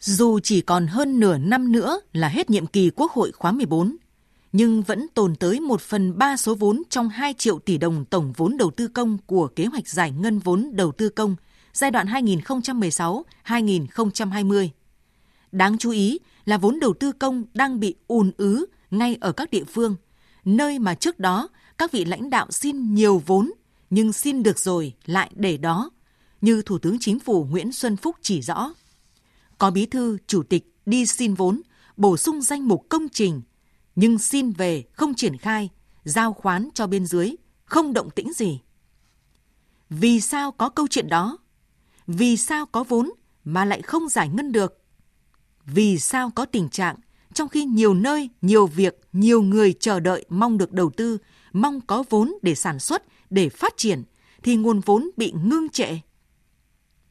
Dù chỉ còn hơn nửa năm nữa là hết nhiệm kỳ Quốc hội khóa 14, nhưng vẫn tồn tới một phần ba số vốn trong 2 triệu tỷ đồng tổng vốn đầu tư công của kế hoạch giải ngân vốn đầu tư công giai đoạn 2016-2020. Đáng chú ý là vốn đầu tư công đang bị ùn ứ ngay ở các địa phương, nơi mà trước đó các vị lãnh đạo xin nhiều vốn nhưng xin được rồi lại để đó, như Thủ tướng Chính phủ Nguyễn Xuân Phúc chỉ rõ. Có bí thư, chủ tịch đi xin vốn, bổ sung danh mục công trình, nhưng xin về không triển khai, giao khoán cho bên dưới, không động tĩnh gì. Vì sao có câu chuyện đó? Vì sao có vốn mà lại không giải ngân được? Vì sao có tình trạng trong khi nhiều nơi, nhiều việc, nhiều người chờ đợi mong được đầu tư, mong có vốn để sản xuất, để phát triển, thì nguồn vốn bị ngưng trệ.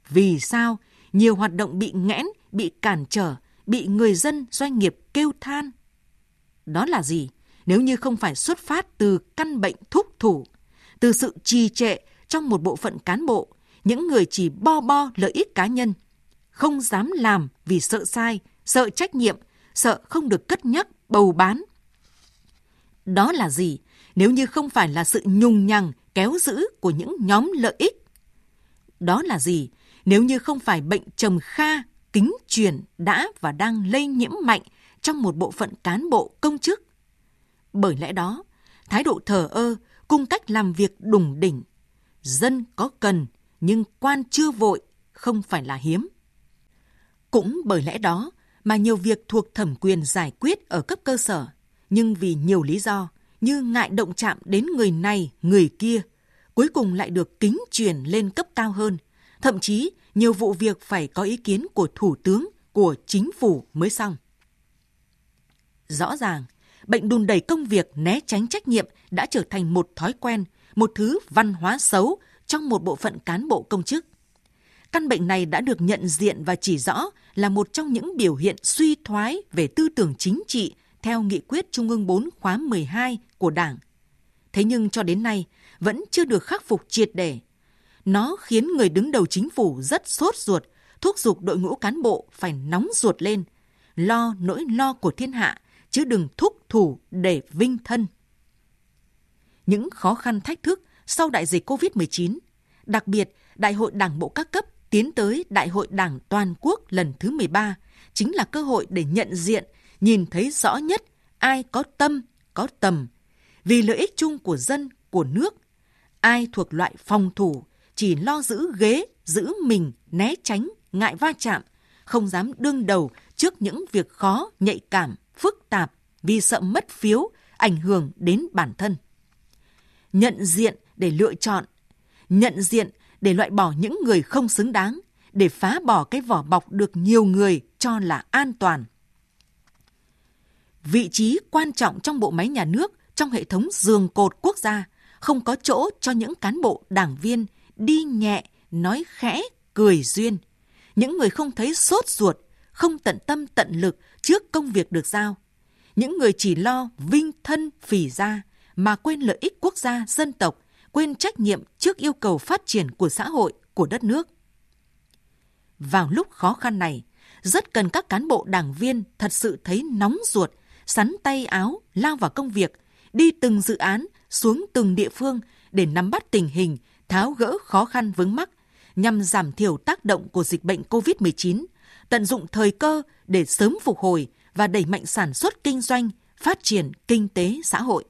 Vì sao nhiều hoạt động bị nghẽn, bị cản trở, bị người dân, doanh nghiệp kêu than? Đó là gì? Nếu như không phải xuất phát từ căn bệnh thúc thủ, từ sự trì trệ trong một bộ phận cán bộ, những người chỉ bo bo lợi ích cá nhân, không dám làm vì sợ sai, sợ trách nhiệm, sợ không được cất nhắc, bầu bán. Đó là gì? Nếu như không phải là sự nhung nhằng, kéo giữ của những nhóm lợi ích. Đó là gì? Nếu như không phải bệnh trầm kha, kính truyền đã và đang lây nhiễm mạnh trong một bộ phận cán bộ công chức. Bởi lẽ đó, thái độ thờ ơ, cung cách làm việc đủng đỉnh. Dân có cần, nhưng quan chưa vội, không phải là hiếm. Cũng bởi lẽ đó mà nhiều việc thuộc thẩm quyền giải quyết ở cấp cơ sở, nhưng vì nhiều lý do như ngại động chạm đến người này, người kia, cuối cùng lại được kính truyền lên cấp cao hơn. Thậm chí nhiều vụ việc phải có ý kiến của thủ tướng, của chính phủ mới xong. Rõ ràng, bệnh đùn đẩy công việc né tránh trách nhiệm đã trở thành một thói quen, một thứ văn hóa xấu trong một bộ phận cán bộ công chức. Căn bệnh này đã được nhận diện và chỉ rõ là một trong những biểu hiện suy thoái về tư tưởng chính trị theo nghị quyết Trung ương 4 khóa 12 của Đảng. Thế nhưng cho đến nay vẫn chưa được khắc phục triệt để. Nó khiến người đứng đầu chính phủ rất sốt ruột, thúc giục đội ngũ cán bộ phải nóng ruột lên, lo nỗi lo của thiên hạ, chứ đừng thúc thủ để vinh thân. Những khó khăn thách thức sau đại dịch COVID-19, đặc biệt Đại hội Đảng bộ các cấp tiến tới Đại hội Đảng toàn quốc lần thứ 13 chính là cơ hội để nhận diện, nhìn thấy rõ nhất ai có tâm, có tầm, vì lợi ích chung của dân, của nước. Ai thuộc loại phòng thủ, chỉ lo giữ ghế, giữ mình, né tránh, ngại va chạm, không dám đương đầu trước những việc khó, nhạy cảm, phức tạp vì sợ mất phiếu, ảnh hưởng đến bản thân. Nhận diện để lựa chọn, nhận diện để loại bỏ những người không xứng đáng, để phá bỏ cái vỏ bọc được nhiều người cho là an toàn. Vị trí quan trọng trong bộ máy nhà nước, trong hệ thống giường cột quốc gia, không có chỗ cho những cán bộ đảng viên đi nhẹ, nói khẽ, cười duyên. Những người không thấy sốt ruột, không tận tâm tận lực trước công việc được giao. Những người chỉ lo vinh thân phì ra mà quên lợi ích quốc gia, dân tộc, quên trách nhiệm trước yêu cầu phát triển của xã hội, của đất nước. Vào lúc khó khăn này, rất cần các cán bộ đảng viên thật sự thấy nóng ruột, sắn tay áo, lao vào công việc, đi từng dự án, xuống từng địa phương để nắm bắt tình hình, tháo gỡ khó khăn vướng mắc, nhằm giảm thiểu tác động của dịch bệnh COVID-19, tận dụng thời cơ để sớm phục hồi và đẩy mạnh sản xuất kinh doanh, phát triển kinh tế xã hội.